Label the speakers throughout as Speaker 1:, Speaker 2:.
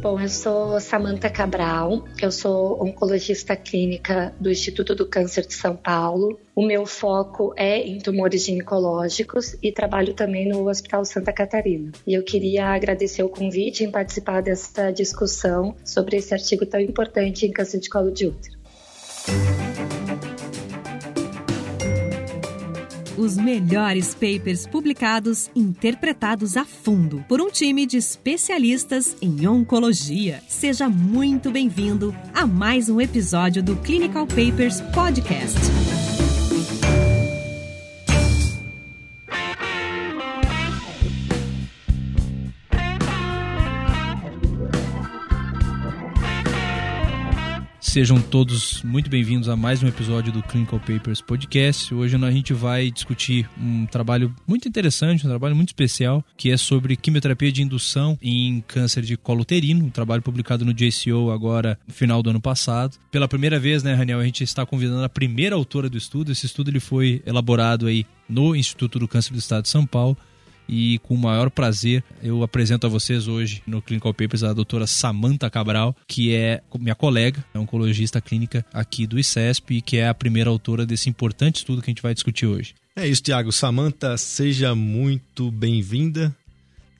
Speaker 1: Bom, eu sou Samantha Cabral, eu sou oncologista clínica do Instituto do Câncer de São Paulo. O meu foco é em tumores ginecológicos e trabalho também no Hospital Santa Catarina. E eu queria agradecer o convite em participar dessa discussão sobre esse artigo tão importante em câncer de colo de útero.
Speaker 2: Os melhores papers publicados, interpretados a fundo por um time de especialistas em oncologia. Seja muito bem-vindo a mais um episódio do Clinical Papers Podcast.
Speaker 3: Sejam todos muito bem-vindos a mais um episódio do Clinical Papers Podcast. Hoje a gente vai discutir um trabalho muito interessante, um trabalho muito especial, que é sobre quimioterapia de indução em câncer de colo uterino, um trabalho publicado no JCO agora no final do ano passado. Pela primeira vez, né, Raniel, a gente está convidando a primeira autora do estudo. Esse estudo ele foi elaborado aí no Instituto do Câncer do Estado de São Paulo e com o maior prazer eu apresento a vocês hoje no Clinical Papers a doutora Samantha Cabral, que é minha colega, é oncologista clínica aqui do ICESP e que é a primeira autora desse importante estudo que a gente vai discutir hoje.
Speaker 4: É isso, Tiago. Samantha, seja muito bem-vinda.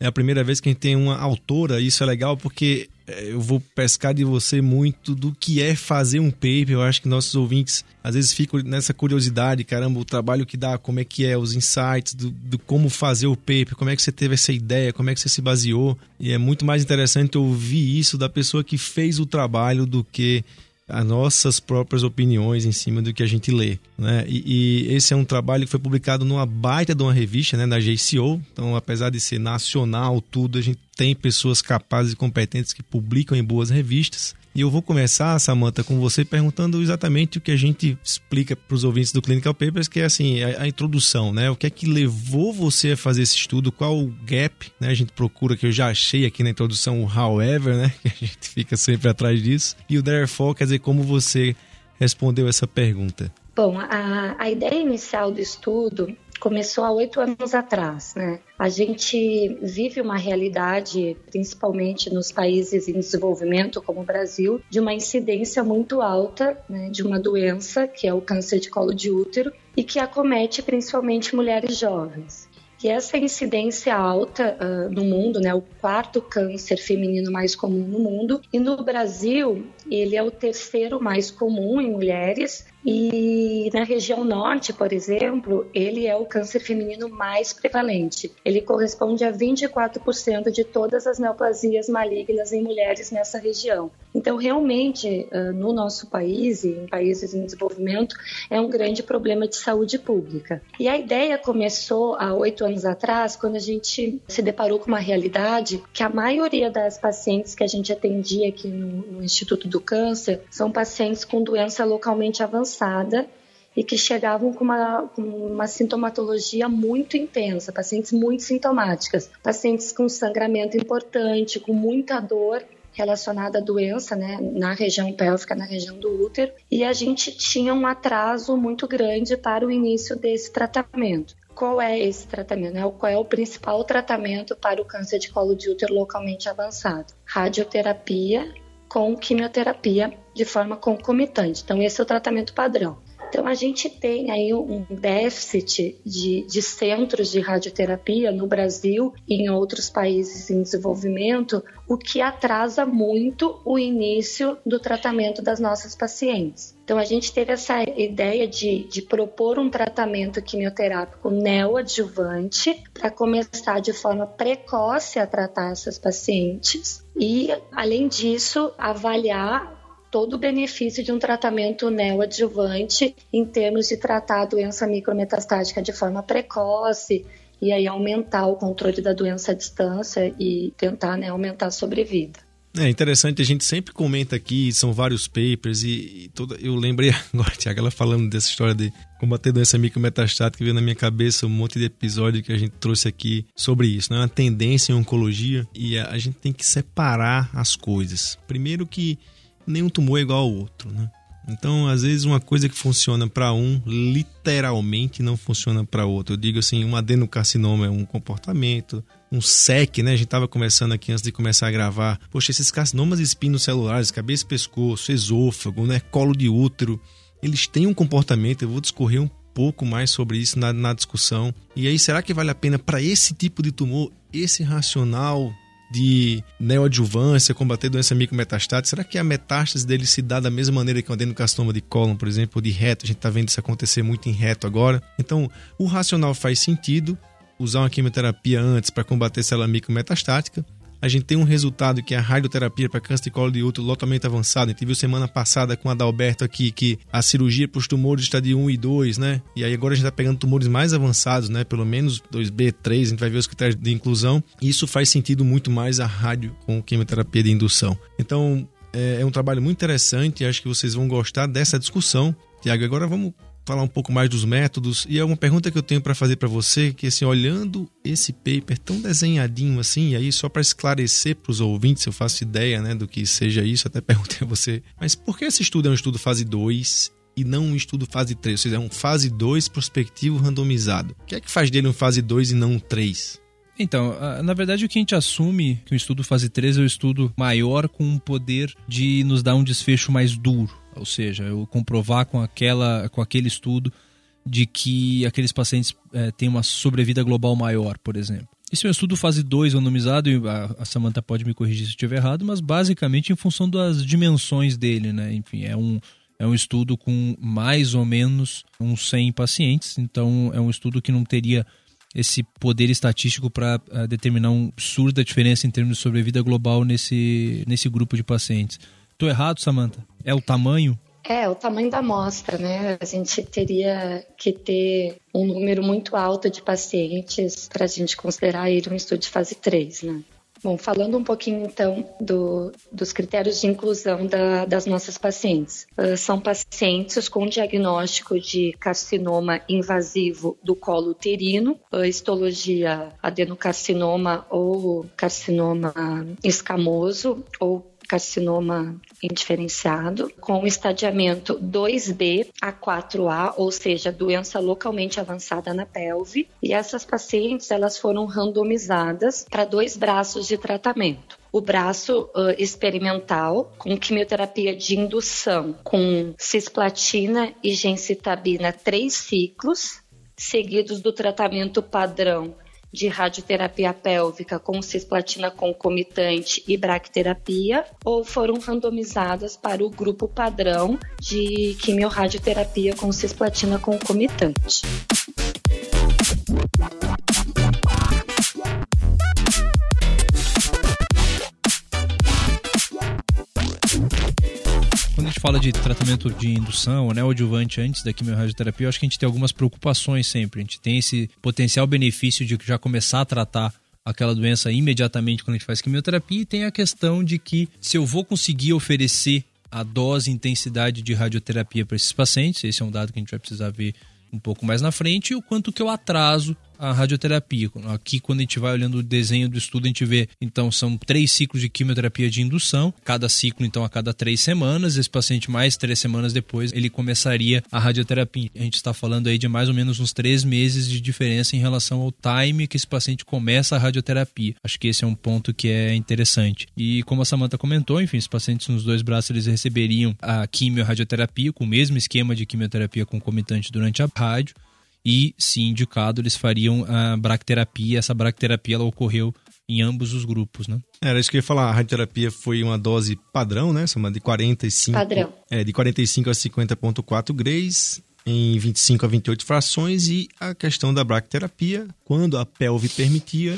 Speaker 4: É a primeira vez que a gente tem uma autora, isso é legal porque eu vou pescar de você muito do que é fazer um paper. Eu acho que nossos ouvintes às vezes ficam nessa curiosidade, caramba, o trabalho que dá, como é que é, os insights do, do, como fazer o paper, como é que você teve essa ideia, como é que você se baseou. E é muito mais interessante ouvir isso da pessoa que fez o trabalho do que as nossas próprias opiniões em cima do que a gente lê. Né? E, e, esse é um trabalho que foi publicado numa baita de uma revista, né, da JCO. Então, apesar de ser nacional, tudo, a gente tem pessoas capazes e competentes que publicam em boas revistas. E eu vou começar, Samantha, com você perguntando exatamente o que a gente explica para os ouvintes do Clinical Papers, que é assim, a, a, introdução, né? O que é que levou você a fazer esse estudo? Qual o gap, né? A gente procura, que eu já achei aqui na introdução, o however, né? Que a gente fica sempre atrás disso. E o therefore, quer dizer, como você respondeu essa pergunta?
Speaker 1: Bom, a, a ideia inicial do estudo começou há oito anos atrás, né? A gente vive uma realidade, principalmente nos países em desenvolvimento, como o Brasil, de uma incidência muito alta né, de uma doença que é o câncer de colo de útero e que acomete principalmente mulheres jovens. E essa incidência alta uh, no mundo, né, o quarto câncer feminino mais comum no mundo, e no Brasil ele é o terceiro mais comum em mulheres e na região norte, por exemplo, ele é o câncer feminino mais prevalente. Ele corresponde a 24% de todas as neoplasias malignas em mulheres nessa região. Então, realmente, no nosso país e em países em desenvolvimento, é um grande problema de saúde pública. E a ideia começou há oito anos atrás, quando a gente se deparou com uma realidade que a maioria das pacientes que a gente atendia aqui no, no Instituto do Câncer são pacientes com doença localmente avançada e que chegavam com uma, com uma sintomatologia muito intensa, pacientes muito sintomáticas, pacientes com sangramento importante, com muita dor relacionada à doença, né, na região pélvica, na região do útero, e a gente tinha um atraso muito grande para o início desse tratamento. Qual é esse tratamento? Né? Qual é o principal tratamento para o câncer de colo de útero localmente avançado? Radioterapia com quimioterapia de forma concomitante. Então, esse é o tratamento padrão. Então, a gente tem aí um déficit de, de, centros de radioterapia no Brasil e em outros países em desenvolvimento, o que atrasa muito o início do tratamento das nossas pacientes. Então, a gente teve essa ideia de, de propor um tratamento quimioterápico neoadjuvante para começar de forma precoce a tratar essas pacientes e, além disso, avaliar todo o benefício de um tratamento neoadjuvante em termos de tratar a doença micrometastática de forma precoce e aí aumentar o controle da doença à distância e tentar né, aumentar a sobrevida.
Speaker 4: É interessante, a gente sempre comenta aqui, são vários papers e, e toda, eu lembrei agora, Tiago, ela falando dessa história de combater doença micrometastática, veio na minha cabeça um monte de episódio que a gente trouxe aqui sobre isso, né? Uma tendência em oncologia e a, a gente tem que separar as coisas. Primeiro que nenhum tumor é igual ao outro, né? Então, às vezes, uma coisa que funciona para um, literalmente não funciona para outro. Eu digo assim, um adenocarcinoma é um comportamento, um SEC, né? A gente estava conversando aqui antes de começar a gravar. Poxa, esses carcinomas espinocelulares, cabeça e pescoço, esôfago, né? Colo de útero, eles têm um comportamento, eu vou discorrer um pouco mais sobre isso na, na discussão. E aí, será que vale a pena para esse tipo de tumor, esse racional de neoadjuvância, combater doença micrometastática, será que a metástase dele se dá da mesma maneira que o adenocarcinoma de cólon, por exemplo, de reto? A gente está vendo isso acontecer muito em reto agora. Então, o racional faz sentido, usar uma quimioterapia antes para combater célula micrometastática, a gente tem um resultado que é a radioterapia para câncer de colo de útero totalmente avançado. A gente viu semana passada com a Adalberto aqui que a cirurgia para os tumores estádio 1 e 2, né? E aí agora a gente está pegando tumores mais avançados, né? Pelo menos 2B, 3, a gente vai ver os critérios de inclusão. Isso faz sentido muito mais a rádio com quimioterapia de indução. Então, é, é um trabalho muito interessante e acho que vocês vão gostar dessa discussão. Tiago, agora vamos falar um pouco mais dos métodos. E é uma pergunta que eu tenho para fazer para você, que assim, olhando esse paper tão desenhadinho assim, e aí só para esclarecer para os ouvintes, eu faço ideia, né, do que seja isso, até perguntei a você, mas por que esse estudo é um estudo fase 2 e não um estudo fase 3? Ou seja, é um fase 2 prospectivo randomizado. O que é que faz dele um fase 2 e não um 3?
Speaker 3: Então, na verdade, o que a gente assume que o estudo fase 3 é o estudo maior com um poder de nos dar um desfecho mais duro. Ou seja, eu comprovar com, aquela, com aquele estudo de que aqueles pacientes é, têm uma sobrevida global maior, por exemplo. Esse é um estudo fase 2 randomizado, e a, Samantha pode me corrigir se estiver errado, mas basicamente em função das dimensões dele, né? Enfim, é um, é um estudo com mais ou menos uns 100 pacientes, então é um estudo que não teria esse poder estatístico para uh, determinar uma absurda diferença em termos de sobrevida global nesse, nesse grupo de pacientes. Estou errado, Samantha? É o tamanho?
Speaker 1: É, o tamanho da amostra, né? A gente teria que ter um número muito alto de pacientes para a gente considerar ele um estudo de fase 3, né? Bom, falando um pouquinho então do, dos critérios de inclusão da, das nossas pacientes. Uh, são pacientes com diagnóstico de carcinoma invasivo do colo uterino, uh, histologia adenocarcinoma ou carcinoma escamoso ou carcinoma indiferenciado, com estadiamento 2B a 4A, ou seja, doença localmente avançada na pelve. E essas pacientes elas foram randomizadas para dois braços de tratamento o braço uh, experimental com quimioterapia de indução com cisplatina e gencitabina três ciclos, seguidos do tratamento padrão de radioterapia pélvica com cisplatina concomitante e bracterapia, ou foram randomizadas para o grupo padrão de quimiorradioterapia com cisplatina concomitante.
Speaker 3: Gente fala de tratamento de indução, né, adjuvante antes da quimioradioterapia, eu acho que a gente tem algumas preocupações sempre. A gente tem esse potencial benefício de já começar a tratar aquela doença imediatamente quando a gente faz quimioterapia e tem a questão de que se eu vou conseguir oferecer a dose e intensidade de radioterapia para esses pacientes, esse é um dado que a gente vai precisar ver um pouco mais na frente, e o quanto que eu atraso a radioterapia. Aqui, quando a gente vai olhando o desenho do estudo, a gente vê, então, são três ciclos de quimioterapia de indução, cada ciclo, então, a cada três semanas. Esse paciente, mais três semanas depois, ele começaria a radioterapia. A gente está falando aí de mais ou menos uns três meses de diferença em relação ao time que esse paciente começa a radioterapia. Acho que esse é um ponto que é interessante. E como a Samantha comentou, enfim, os pacientes nos dois braços eles receberiam a quimio-radioterapia com o mesmo esquema de quimioterapia concomitante durante a rádio e, se indicado, eles fariam a bracterapia. Essa bracterapia ela ocorreu em ambos os grupos, né?
Speaker 4: Era isso que eu ia falar. A radioterapia foi uma dose padrão, né? Chama de 45.
Speaker 1: Padrão.
Speaker 4: É, de 45 a 50,4 grays em 25 a 28 frações e a questão da bracterapia, quando a pelve permitia,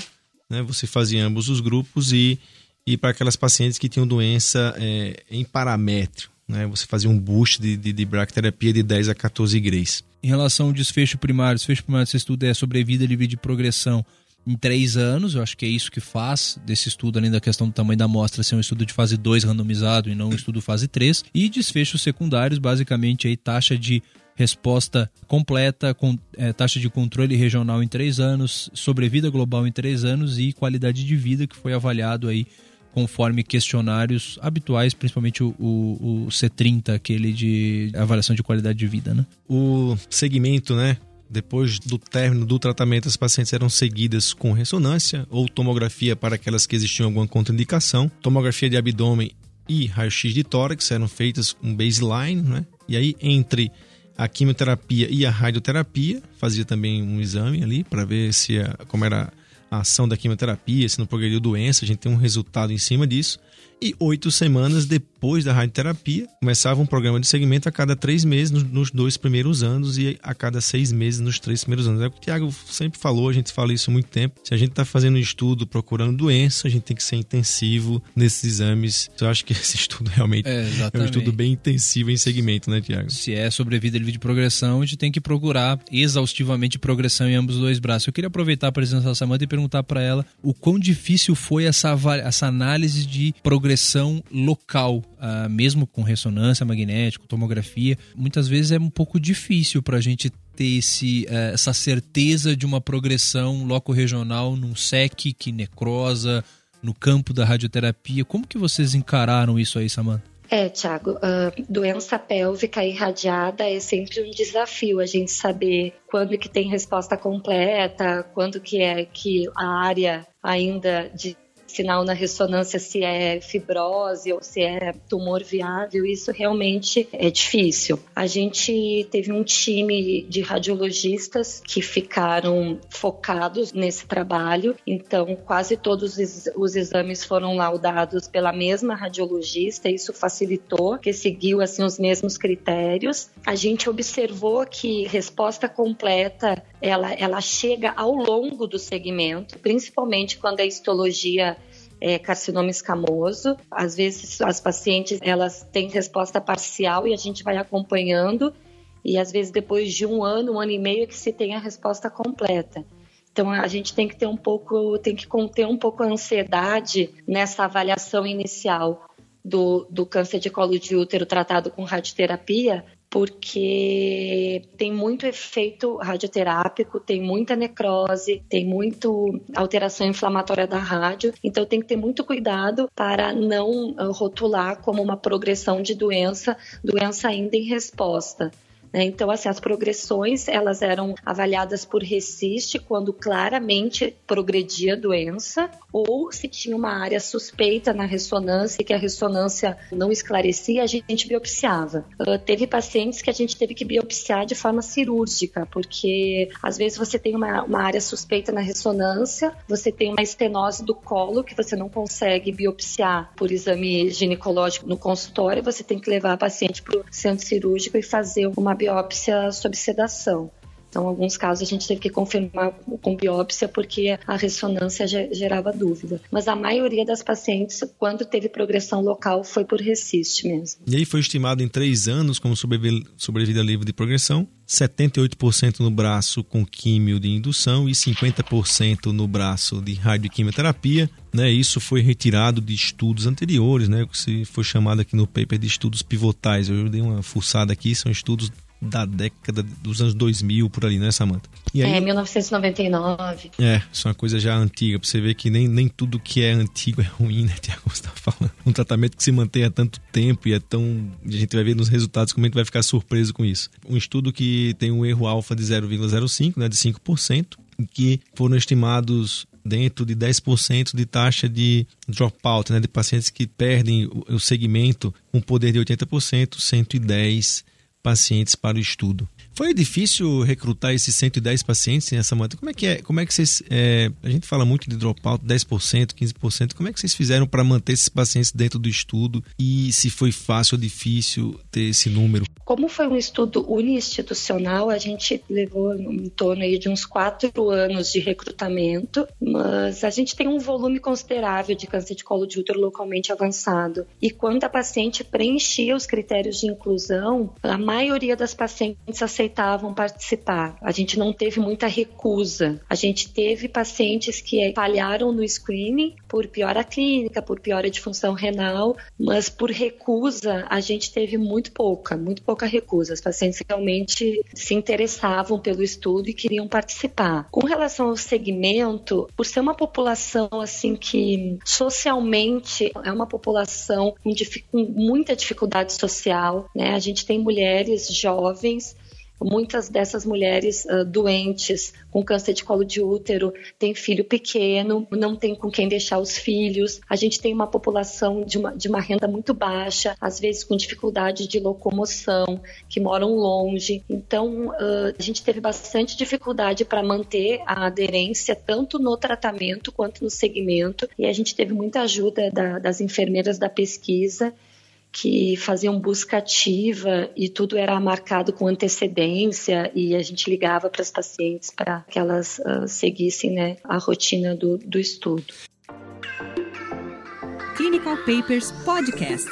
Speaker 4: né, você fazia ambos os grupos e, e para aquelas pacientes que tinham doença é, em paramétrio, né, você fazia um boost de, de, de bracterapia de 10 a 14 grays.
Speaker 3: Em relação ao desfecho primário, desfecho primário desse estudo é sobrevida livre de progressão em três anos. Eu acho que é isso que faz desse estudo, além da questão do tamanho da amostra, ser um estudo de fase 2 randomizado e não um estudo fase 3. E desfechos secundários, basicamente, aí, taxa de resposta completa, com, é, taxa de controle regional em três anos, sobrevida global em três anos e qualidade de vida que foi avaliado aí conforme questionários habituais, principalmente o, o, o, C30, aquele de avaliação de qualidade de vida, né?
Speaker 4: O segmento, né? Depois do término do tratamento, as pacientes eram seguidas com ressonância ou tomografia para aquelas que existiam alguma contraindicação, tomografia de abdômen e raio-x de tórax eram feitas com baseline, né? E aí entre a quimioterapia e a radioterapia, fazia também um exame ali para ver se como era a ação da quimioterapia, se não progrediu doença, a gente tem um resultado em cima disso. E oito semanas depois da radioterapia, começava um programa de segmento a cada três meses nos dois primeiros anos e a cada seis meses nos três primeiros anos. É o que o Tiago sempre falou, a gente fala isso há muito tempo. Se a gente está fazendo um estudo procurando doença, a gente tem que ser intensivo nesses exames. Eu acho que esse estudo realmente é, é um estudo bem intensivo em segmento, né, Tiago?
Speaker 3: Se é sobrevida livre de progressão, a gente tem que procurar exaustivamente progressão em ambos os dois braços. Eu queria aproveitar a presença da Samanta e perguntar para ela o quão difícil foi essa, essa análise de progressão progressão local, uh, mesmo com ressonância magnética, tomografia, muitas vezes é um pouco difícil para a gente ter esse, uh, essa certeza de uma progressão loco-regional num SEC que necrosa, no campo da radioterapia. Como que vocês encararam isso aí, Samantha?
Speaker 1: É, Tiago, uh, doença pélvica irradiada é sempre um desafio a gente saber quando que tem resposta completa, quando que é que a área ainda de sinal na ressonância se é fibrose ou se é tumor viável, isso realmente é difícil. A gente teve um time de radiologistas que ficaram focados nesse trabalho, então quase todos os exames foram laudados pela mesma radiologista, isso facilitou, que seguiu assim os mesmos critérios. A gente observou que resposta completa ela, ela chega ao longo do segmento, principalmente quando a histologia é, carcinoma escamoso. Às vezes as pacientes elas têm resposta parcial e a gente vai acompanhando e às vezes depois de um ano, um ano e meio é que se tem a resposta completa. Então a gente tem que ter um pouco, tem que conter um pouco a ansiedade nessa avaliação inicial do, do câncer de colo de útero tratado com radioterapia, porque tem muito efeito radioterápico, tem muita necrose, tem muito alteração inflamatória da rádio, então tem que ter muito cuidado para não ah, rotular como uma progressão de doença, doença ainda em resposta. Né? Então, assim, as progressões elas eram avaliadas por RECIST quando claramente progredia a doença ou se tinha uma área suspeita na ressonância e que a ressonância não esclarecia, a gente biopsiava. Uh, teve pacientes que a gente teve que biopsiar de forma cirúrgica, porque às vezes você tem uma, uma área suspeita na ressonância, você tem uma estenose do colo que você não consegue biopsiar por exame ginecológico no consultório, você tem que levar a paciente para o centro cirúrgico e fazer uma biópsia sob sedação. Então, em alguns casos, a gente teve que confirmar com biópsia porque a ressonância gerava dúvida. Mas a maioria das pacientes, quando teve progressão local, foi por resiste mesmo.
Speaker 4: E aí foi estimado em três anos como sobrevida livre de progressão, 78% no braço com químio de indução e 50% no braço de radioquimioterapia. Né, isso foi retirado de estudos anteriores, né, que foi chamado aqui no paper de estudos pivotais. Eu dei uma fuçada aqui, são estudos da década dos anos 2000, por ali, né, Samantha?
Speaker 1: Aí, é, 1999.
Speaker 4: É, isso é uma coisa já antiga, pra você ver que nem, nem tudo que é antigo é ruim, né, Tiago? Você tá falando. Um tratamento que se mantém há tanto tempo e é tão. A gente vai ver nos resultados como a gente vai ficar surpreso com isso. Um estudo que tem um erro alfa de 0,05, né, de 5%, em que foram estimados dentro de 10% de taxa de dropout, né, de pacientes que perdem o segmento com poder de 80%, 110 pacientes para o estudo. Foi difícil recrutar esses 110 pacientes nessa moto? Como é que é? Como é que vocês. É, a gente fala muito de dropout, 10%, 15%. Como é que vocês fizeram para manter esses pacientes dentro do estudo? E se foi fácil ou difícil ter esse número?
Speaker 1: Como foi um estudo uninstitucional, a gente levou em torno aí de uns quatro anos de recrutamento, mas a gente tem um volume considerável de câncer de colo de útero localmente avançado. E quando a paciente preenchia os critérios de inclusão, a maioria das pacientes aceitavam aceitavam participar. A gente não teve muita recusa. A gente teve pacientes que falharam no screening por piora clínica, por piora de função renal, mas por recusa a gente teve muito pouca, muito pouca recusa. As pacientes realmente se interessavam pelo estudo e queriam participar. Com relação ao segmento, por ser uma população assim que socialmente é uma população com, com muita dificuldade social, né? A gente tem mulheres jovens muitas dessas mulheres uh, doentes, com câncer de colo de útero, têm filho pequeno, não tem com quem deixar os filhos. A gente tem uma população de uma, de uma renda muito baixa, às vezes com dificuldade de locomoção, que moram longe. Então, uh, a gente teve bastante dificuldade para manter a aderência, tanto no tratamento quanto no segmento, e a gente teve muita ajuda da, das enfermeiras da pesquisa que faziam busca ativa e tudo era marcado com antecedência e a gente ligava para as pacientes para que elas uh, seguissem né, a rotina do, do estudo.
Speaker 2: Clinical Papers Podcast.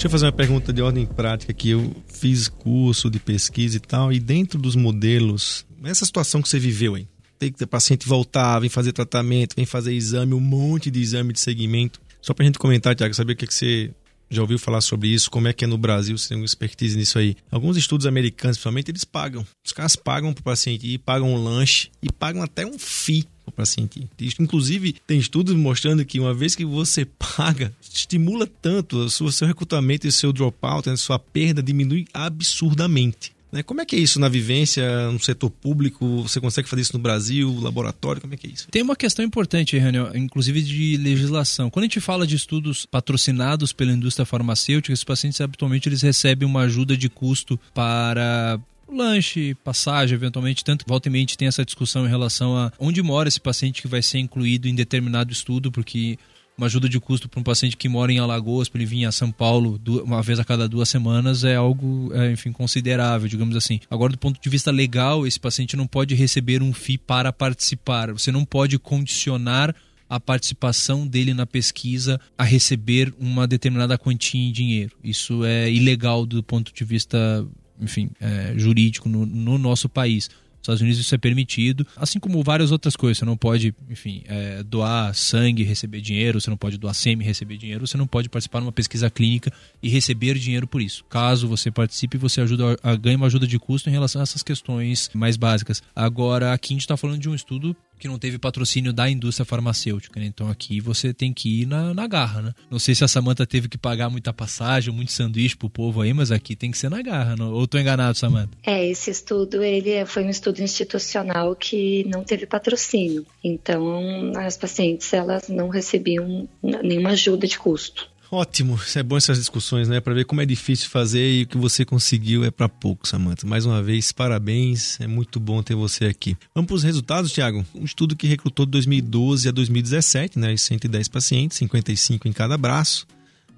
Speaker 4: Deixa eu fazer uma pergunta de ordem prática que eu fiz curso de pesquisa e tal, e dentro dos modelos, essa situação que você viveu aí, tem que ter paciente voltar, vem fazer tratamento, vem fazer exame, um monte de exame de segmento. Só pra gente comentar, Tiago, saber o que, que você já ouviu falar sobre isso, como é que é no Brasil, você tem uma expertise nisso aí. Alguns estudos americanos, principalmente, eles pagam. Os caras pagam pro paciente ir, pagam um lanche e pagam até um FII pro paciente ir. Inclusive, tem estudos mostrando que uma vez que você paga, estimula tanto o seu recrutamento e o seu dropout, a sua perda diminui absurdamente. Né? Como é que é isso na vivência, no setor público? Você consegue fazer isso no Brasil, laboratório? Como é que é isso?
Speaker 3: Tem uma questão importante, Raniel, inclusive de legislação. Quando a gente fala de estudos patrocinados pela indústria farmacêutica, esses pacientes habitualmente eles recebem uma ajuda de custo para lanche, passagem, eventualmente, tanto volta e mente tem essa discussão em relação a onde mora esse paciente que vai ser incluído em determinado estudo, porque uma ajuda de custo para um paciente que mora em Alagoas para ele vir a São Paulo uma vez a cada duas semanas é algo, é, enfim, considerável, digamos assim. Agora, do ponto de vista legal, esse paciente não pode receber um FII para participar. Você não pode condicionar a participação dele na pesquisa a receber uma determinada quantia em dinheiro. Isso é ilegal do ponto de vista, enfim, é, jurídico no, no nosso país. Nos Estados Unidos isso é permitido, assim como várias outras coisas. Você não pode, enfim, é, doar sangue, receber dinheiro, você não pode doar sêmen, receber dinheiro, você não pode participar de uma pesquisa clínica e receber dinheiro por isso. Caso você participe, você ajuda a, ganha uma ajuda de custo em relação a essas questões mais básicas. Agora, aqui a gente está falando de um estudo que não teve patrocínio da indústria farmacêutica, né? Então aqui você tem que ir na, na garra, né? Não sei se a Samanta teve que pagar muita passagem, muito sanduíche pro povo aí, mas aqui tem que ser na garra, não? ou tô enganado, Samanta?
Speaker 1: É, esse estudo, ele foi um estudo institucional que não teve patrocínio. Então, as pacientes, elas não recebiam nenhuma ajuda de custo.
Speaker 4: Ótimo, é bom essas discussões, né? Para ver como é difícil fazer e o que você conseguiu é para pouco, Samantha. Mais uma vez, parabéns, é muito bom ter você aqui. Vamos para os resultados, Tiago. Um estudo que recrutou de 2012 a 2017, né? 110 pacientes, 55 em cada braço.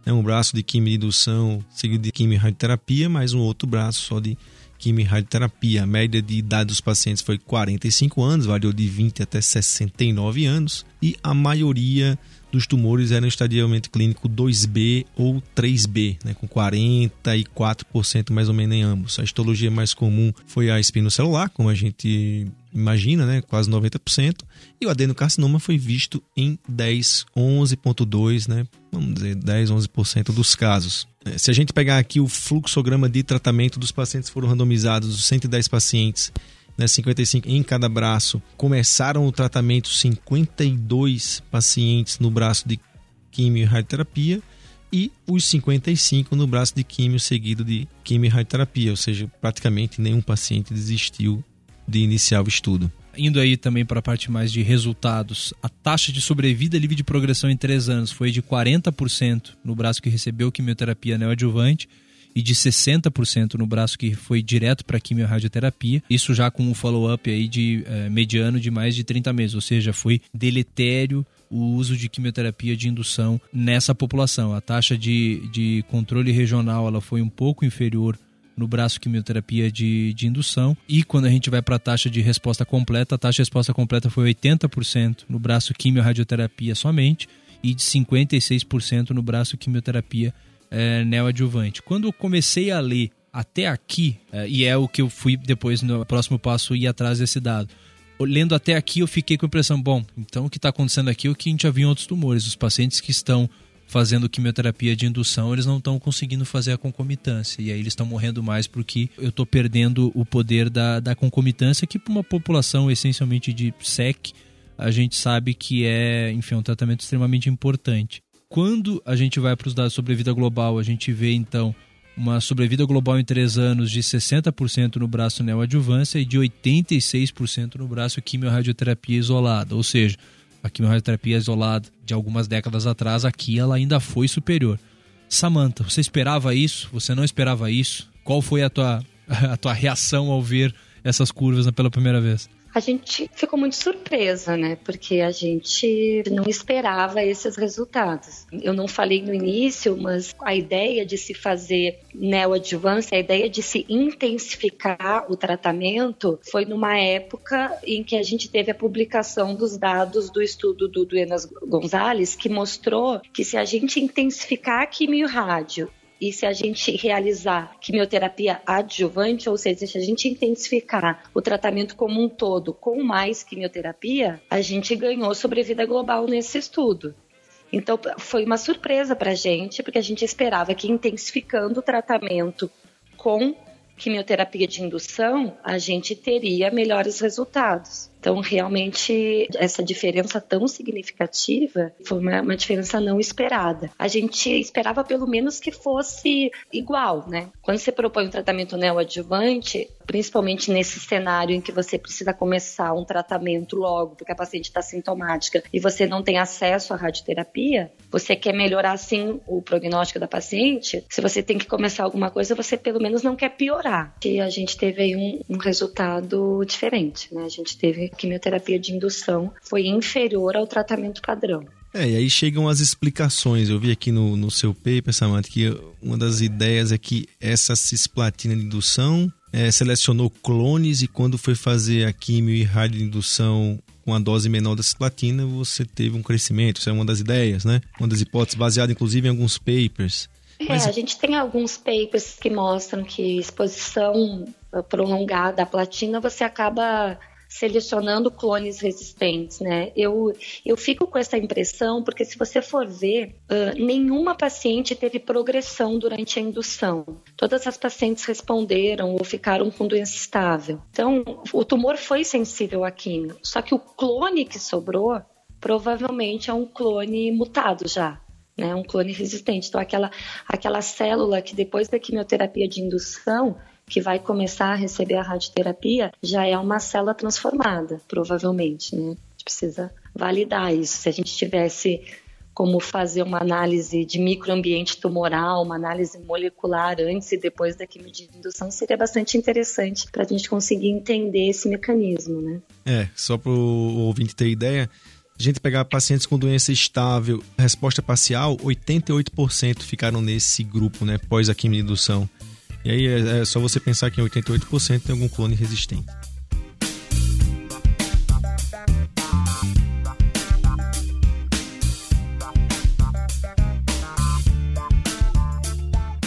Speaker 4: Né? Um braço de quimio indução, seguido de quimio radioterapia, mais um outro braço só de quimio radioterapia. A média de idade dos pacientes foi 45 anos, variou de 20 até 69 anos. E a maioria dos tumores eram estadiamento clínico 2B ou 3B, né, com 44% mais ou menos em ambos. A histologia mais comum foi a espinocelular, como a gente imagina, né, quase 90%, e o adenocarcinoma foi visto em 10, 11.2, né, vamos dizer 10, 11% dos casos. É, se a gente pegar aqui o fluxograma de tratamento dos pacientes foram randomizados, os 110 pacientes né, 55 em cada braço. Começaram o tratamento 52 pacientes no braço de quimio e radioterapia e os 55 no braço de quimio seguido de quimio e radioterapia, ou seja, praticamente nenhum paciente desistiu de iniciar o estudo.
Speaker 3: Indo aí também para a parte mais de resultados, a taxa de sobrevida livre de progressão em 3 anos foi de 40% no braço que recebeu quimioterapia neoadjuvante e de 60% no braço que foi direto para quimiorradioterapia. Isso já com um follow-up aí de é, mediano de mais de 30 meses, ou seja, foi deletério o uso de quimioterapia de indução nessa população. A taxa de, de controle regional ela foi um pouco inferior no braço quimioterapia de, de indução. E quando a gente vai para a taxa de resposta completa, a taxa de resposta completa foi 80% no braço quimiorradioterapia somente e de 56% no braço quimioterapia é, neoadjuvante. Quando eu comecei a ler até aqui, é, e é o que eu fui depois no próximo passo ir atrás desse dado. Lendo até aqui, eu fiquei com a impressão: bom, então o que está acontecendo aqui é o que a gente já viu em outros tumores. Os pacientes que estão fazendo quimioterapia de indução, eles não estão conseguindo fazer a concomitância. E aí eles estão morrendo mais porque eu estou perdendo o poder da, da concomitância, que para uma população essencialmente de SEC, a gente sabe que é, enfim, um tratamento extremamente importante. Quando a gente vai para os dados sobre a vida global, a gente vê então uma sobrevida global em três anos de 60% no braço neoadjuvância e de 86% no braço quimiorradioterapia isolada. Ou seja, a quimiorradioterapia isolada de algumas décadas atrás, aqui ela ainda foi superior. Samantha, você esperava isso? Você não esperava isso? Qual foi a tua, a tua reação ao ver essas curvas pela primeira vez?
Speaker 1: A gente ficou muito surpresa, né? Porque a gente não esperava esses resultados. Eu não falei no início, mas a ideia de se fazer neoadjuvância, a ideia de se intensificar o tratamento foi numa época em que a gente teve a publicação dos dados do estudo do Duenas Gonzalez, que mostrou que se a gente intensificar a quimio-rádio e se a gente realizar quimioterapia adjuvante, ou seja, se a gente intensificar o tratamento como um todo com mais quimioterapia, a gente ganhou sobrevida global nesse estudo. Então, foi uma surpresa para a gente, porque a gente esperava que intensificando o tratamento com quimioterapia de indução, a gente teria melhores resultados. Então, realmente, essa diferença tão significativa foi uma, uma, diferença não esperada. A gente esperava pelo menos que fosse igual, né? Quando você propõe um tratamento neoadjuvante, principalmente nesse cenário em que você precisa começar um tratamento logo, porque a paciente está sintomática e você não tem acesso à radioterapia, você quer melhorar sim o prognóstico da paciente. Se você tem que começar alguma coisa, você pelo menos não quer piorar. E a gente teve aí um, um resultado diferente, né? A gente teve quimioterapia de indução foi inferior ao tratamento padrão.
Speaker 4: É, e aí chegam as explicações. Eu vi aqui no, no seu paper, Samantha, que uma das ideias é que essa cisplatina de indução é, selecionou clones e quando foi fazer a quimio e radioindução com a dose menor da cisplatina, você teve um crescimento. Isso é uma das ideias, né? Uma das hipóteses, baseada inclusive em alguns papers.
Speaker 1: É, Mas... a gente tem alguns papers que mostram que exposição prolongada à platina você acaba selecionando clones resistentes, né? Eu, eu fico com essa impressão porque se você for ver, uh, nenhuma paciente teve progressão durante a indução. Todas as pacientes responderam ou ficaram com doença estável. Então, o tumor foi sensível à quimio, só que o clone que sobrou provavelmente é um clone mutado já. Né, um clone resistente. Então, aquela, aquela célula que depois da quimioterapia de indução que vai começar a receber a radioterapia já é uma célula transformada, provavelmente, né? A gente precisa validar isso. Se a gente tivesse como fazer uma análise de microambiente tumoral, uma análise molecular antes e depois da quimioindução, seria bastante interessante para a gente conseguir entender esse mecanismo, né?
Speaker 4: É, só para o ouvinte ter ideia, a gente pegar pacientes com doença estável, resposta parcial, 88% ficaram nesse grupo, né, pós a quimioindução. E aí é, é só você pensar que em 88% tem algum clone resistente.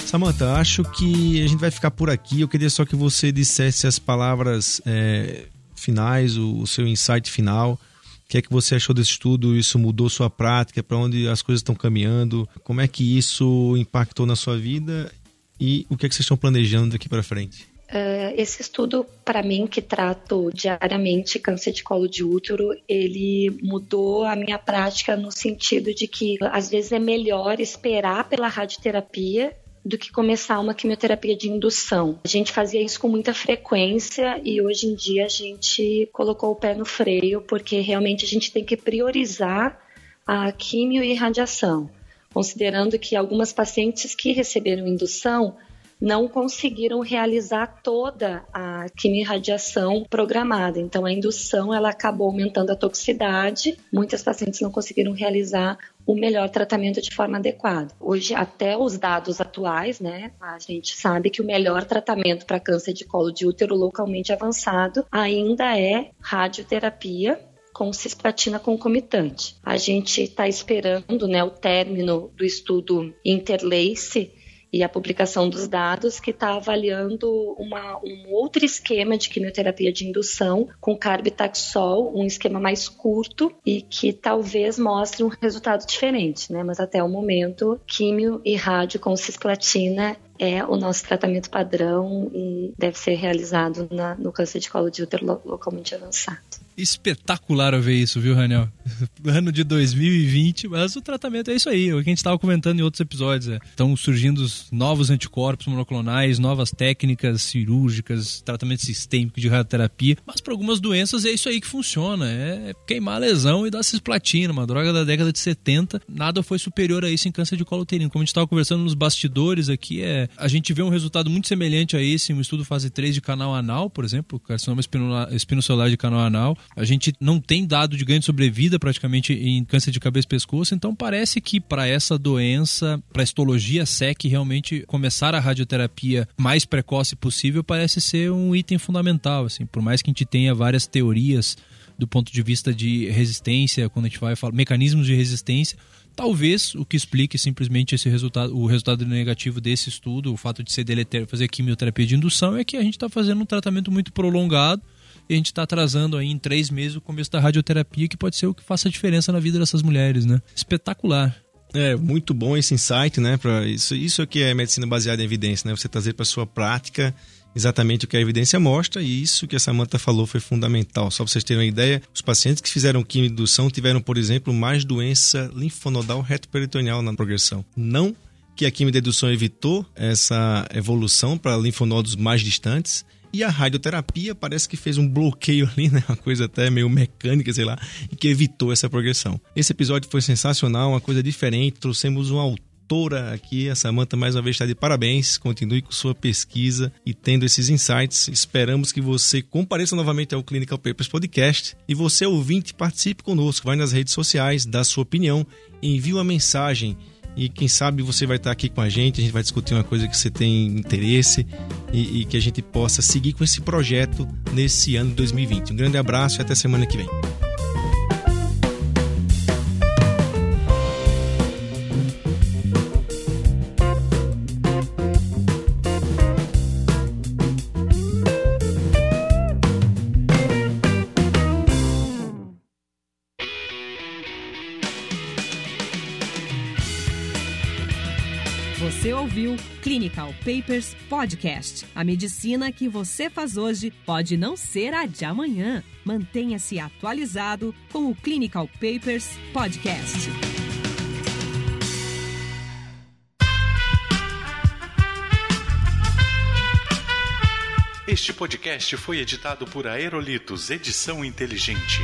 Speaker 4: Samantha, acho que a gente vai ficar por aqui. Eu queria só que você dissesse as palavras é, finais, o, o, seu insight final. O que é que você achou desse estudo? Isso mudou sua prática? Para onde as coisas estão caminhando? Como é que isso impactou na sua vida? E o que, é que vocês estão planejando daqui para frente?
Speaker 1: Uh, esse estudo, para mim, que trato diariamente câncer de colo de útero, ele mudou a minha prática no sentido de que às vezes é melhor esperar pela radioterapia do que começar uma quimioterapia de indução. A gente fazia isso com muita frequência e hoje em dia a gente colocou o pé no freio porque realmente a gente tem que priorizar a quimio e radiação considerando que algumas pacientes que receberam indução não conseguiram realizar toda a quimio-radiação programada. Então, a indução ela acabou aumentando a toxicidade. Muitas pacientes não conseguiram realizar o melhor tratamento de forma adequada. Hoje, até os dados atuais, né, a gente sabe que o melhor tratamento para câncer de colo de útero localmente avançado ainda é radioterapia com cisplatina concomitante. A gente está esperando né, o término do estudo Interlace e a publicação dos dados que está avaliando uma, um outro esquema de quimioterapia de indução com carbitaxol, um esquema mais curto e que talvez mostre um resultado diferente, né? Mas até o momento, químio e rádio com cisplatina é o nosso tratamento padrão e deve ser realizado na, no câncer de colo de útero localmente avançado.
Speaker 3: Espetacular ver isso, viu, Raniel? Ano de 2020, mas o tratamento é isso aí, o que a gente estava comentando em outros episódios. É. Estão surgindo novos anticorpos monoclonais, novas técnicas cirúrgicas, tratamento sistêmico de radioterapia, mas para algumas doenças é isso aí que funciona, é queimar a lesão e dar cisplatina, uma droga da década de 70, nada foi superior a isso em câncer de colo uterino. Como a gente estava conversando nos bastidores aqui, é, a gente vê um resultado muito semelhante a esse em um estudo fase 3 de canal anal, por exemplo, carcinoma espinocelular de canal anal, a gente não tem dado de ganho de sobrevida praticamente em câncer de cabeça e pescoço, então parece que para essa doença, para histologia SEC, realmente começar a radioterapia mais precoce possível parece ser um item fundamental, assim, por mais que a gente tenha várias teorias do ponto de vista de resistência, quando a gente vai falar mecanismos de resistência, talvez o que explique simplesmente esse resultado, o resultado negativo desse estudo, o fato de ser deletério fazer quimioterapia de indução, é que a gente está fazendo um tratamento muito prolongado e a gente está atrasando aí em três meses o começo da radioterapia, que pode ser o que faça a diferença na vida dessas mulheres, né? Espetacular.
Speaker 4: É, muito bom esse insight, né? Pra isso, isso é que é medicina baseada em evidência, né? Você trazer para sua prática exatamente o que a evidência mostra e isso que a Samantha falou foi fundamental. Só para vocês terem uma ideia, os pacientes que fizeram quimioindução tiveram, por exemplo, mais doença linfonodal retoperitoneal na progressão. Não que a quimiodedução evitou essa evolução para linfonodos mais distantes, e a radioterapia parece que fez um bloqueio ali, né? Uma coisa até meio mecânica, sei lá, e que evitou essa progressão. Esse episódio foi sensacional, uma coisa diferente. Trouxemos um autora aqui, a Samanta mais uma vez está de parabéns. Continue com sua pesquisa e tendo esses insights. Esperamos que você compareça novamente ao Clinical Papers Podcast e você ouvinte participe conosco. Vai nas redes sociais, dá sua opinião, envie uma mensagem e quem sabe você vai estar aqui com a gente, a gente vai discutir uma coisa que você tem interesse e, e que a gente possa seguir com esse projeto nesse ano de 2020. Um grande abraço e até semana que vem.
Speaker 2: Papers Podcast. A medicina que você faz hoje pode não ser a de amanhã. Mantenha-se atualizado com o Clinical Papers Podcast.
Speaker 5: Este podcast foi editado por Aerolitos Edição Inteligente.